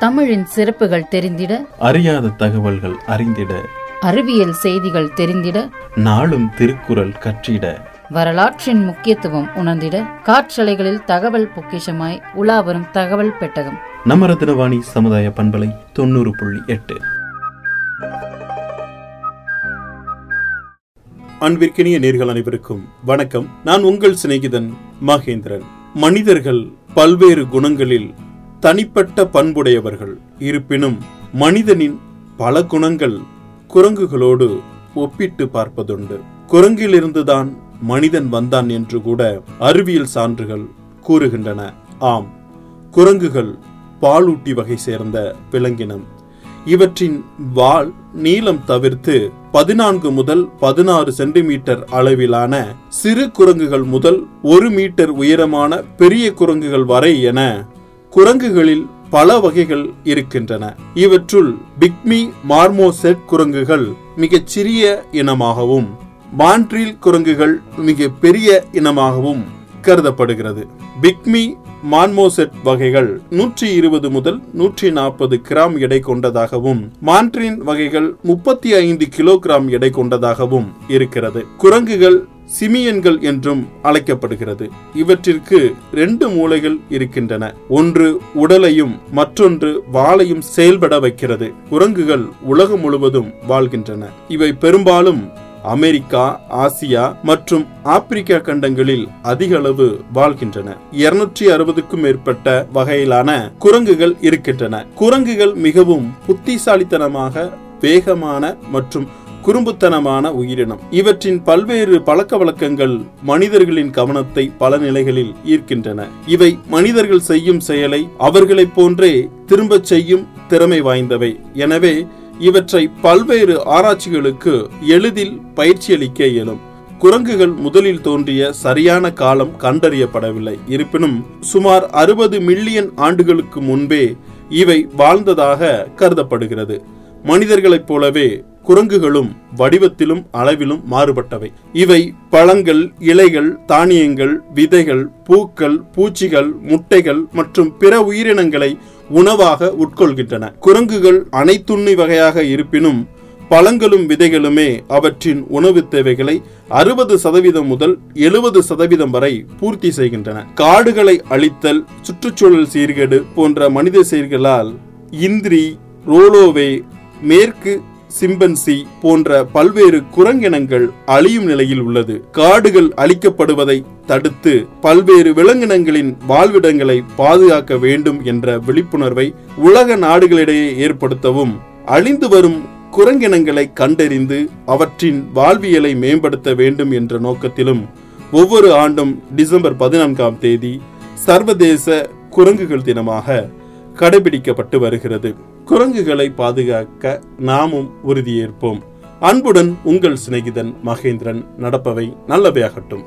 தமிழின் சிறப்புகள் தெரிந்திட அறியாத தகவல்கள் அறிந்திட அறிவியல் செய்திகள் தெரிந்திட நாளும் திருக்குறள் கற்றிட. வரலாற்றின் முக்கியத்துவம் உணர்ந்திட காற்றலைகளில் தகவல் பொக்கிஷமாய் உலாவரும் தகவல் பெட்டகம். நம்ம ரத்னவாணி சமுதாய பண்பலை தொண்ணூறு புள்ளி எட்டு. அன்பிற்கினிய நேர்கள் அனைவருக்கும் வணக்கம். நான் உங்கள் சிநேகிதன் மகேந்திரன். மனிதர்கள் பல்வேறு குணங்களில் தனிப்பட்ட பண்புடையவர்கள். இருப்பினும் மனிதனின் பல குணங்கள் குரங்குகளோடு ஒப்பிட்டு பார்ப்பதுண்டு. குரங்கிலிருந்துதான் மனிதன் வந்தான் என்று கூட அறிவியல் சான்றுகள் கூறுகின்றன. ஆம் குரங்குகள் பாலூட்டி வகை சேர்ந்த விலங்கினம். இவற்றின் வால் நீளம் தவிர்த்து பதினான்கு முதல் பதினாறு சென்டிமீட்டர் அளவிலான சிறு குரங்குகள் முதல் ஒரு மீட்டர் உயரமான பெரிய குரங்குகள் வரை என குரங்குகளில் பல வகைகள் இருக்கின்றன. இவற்றுள் பிக்மி மார்மோசெட் குரங்குகள் மிகச் சிறிய இனமாகவும் மான்ட்ரீல் குரங்குகள் மிக பெரிய இனமாகவும் கருதப்படுகிறது. பிக்மி மான்மோசெட் வகைகள் நூற்றி இருபது முதல் நூற்றி நாற்பது கிராம் எடை கொண்டதாகவும் மான்ட்ரின் வகைகள் முப்பத்தி ஐந்து கிலோகிராம் எடை கொண்டதாகவும் இருக்கிறது. குரங்குகள் சிமியன்கள் என்றும் அழைக்கப்படுகிறது. இவற்றிற்கு ரெண்டு மூளைகள் இருக்கின்றன. ஒன்று உடலையும் மற்றொன்று வாளையும் செயல்பட வைக்கிறது. குரங்குகள் உலகம் முழுவதும் வாழ்கின்றன. இவை பெரும்பாலும் அமெரிக்கா ஆசியா மற்றும் ஆப்பிரிக்கா கண்டங்களில் அதிக அளவு வாழ்கின்றன. இருநூற்றி அறுபதுக்கும் மேற்பட்ட வகையிலான குரங்குகள் இருக்கின்றன. குரங்குகள் மிகவும் புத்திசாலித்தனமாக வேகமான மற்றும் குறும்புத்தனமான உயிரினம். இவற்றின் பல்வேறு பழக்க வழக்கங்கள் மனிதர்களின் கவனத்தை பல நிலைகளில் ஈர்க்கின்றன. இவை மனிதர்கள் செய்யும் செயலை அவர்களைப் போன்றே திரும்பச் செய்யும் திறமை வாய்ந்தவை. எனவே இவற்றை பல்வேறு ஆராய்ச்சிகளுக்கு எளிதில் பயிற்சியளிக்க இயலும். குரங்குகள் முதலில் தோன்றிய சரியான காலம் கண்டறியப்படவில்லை. இருப்பினும் சுமார் அறுபது மில்லியன் ஆண்டுகளுக்கு முன்பே இவை வாழ்ந்ததாக கருதப்படுகிறது. மனிதர்களைப் போலவே குரங்குகளும் வடிவத்திலும் அளவிலும் மாறுபட்டவை. இவை பழங்கள் இலைகள் தானியங்கள் விதைகள் பூக்கள் பூச்சிகள் முட்டைகள் மற்றும் பிற உயிரினங்களை உணவாக உட்கொள்கின்றன. குரங்குகள் அனைத்துண்ணி வகையாக இருப்பினும் பழங்களும் விதைகளுமே அவற்றின் உணவு தேவைகளை அறுபது சதவீதம் முதல் எழுபது சதவீதம் வரை பூர்த்தி செய்கின்றன. காடுகளை அழித்தல் சுற்றுச்சூழல் சீர்கேடு போன்ற மனித செயல்களால் இந்திரி ரோலோவே மேற்கு சிம்பன்சி போன்ற பல்வேறு குரங்கினங்கள் அழியும் நிலையில் உள்ளது. காடுகள் அழிக்கப்படுவதை தடுத்து பல்வேறு விலங்கினங்களின் வாழ்விடங்களை பாதுகாக்க வேண்டும் என்ற விழிப்புணர்வை உலக நாடுகளிடையே ஏற்படுத்தவும் அழிந்து வரும் குரங்கினங்களை கண்டறிந்து அவற்றின் வாழ்வியலை மேம்படுத்த வேண்டும் என்ற நோக்கத்திலும் ஒவ்வொரு ஆண்டும் டிசம்பர் பதினான்காம் தேதி சர்வதேச குரங்குகள் தினமாக கடைபிடிக்கப்பட்டு வருகிறது. குரங்குகளை பாதுகாக்க நாமும் உறுதியேற்போம். அன்புடன் உங்கள் சிநேகிதன் மகேந்திரன். நடப்பவை நல்லவையாகட்டும்.